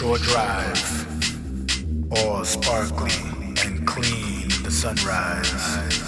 Lakeshore Drive, all sparkly and clean the sunrise.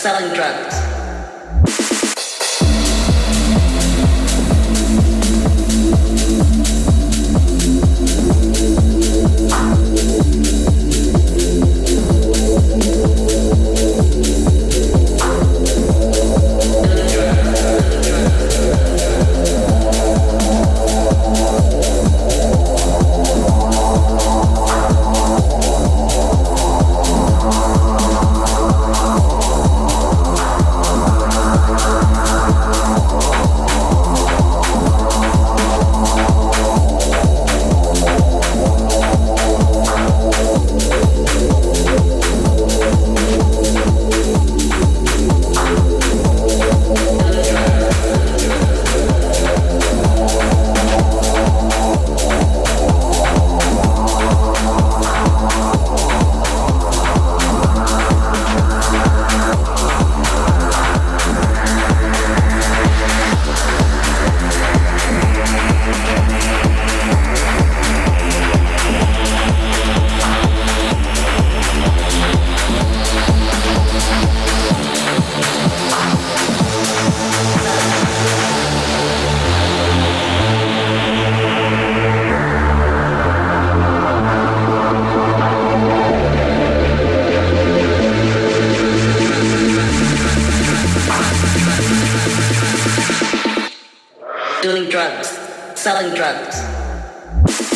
selling drugs. doing drugs, selling drugs.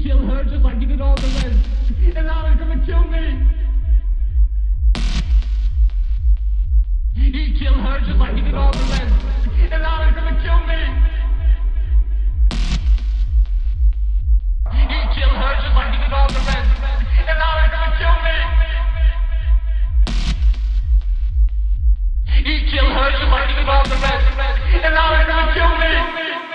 you kill her just like you did all the rest. And now he's gonna kill me. He killed her just like he did all the rest. And now he's gonna kill me. He killed her just like he did all the rest. And now he's gonna kill me. He killed her just like he did all the rest. And now he's gonna kill me.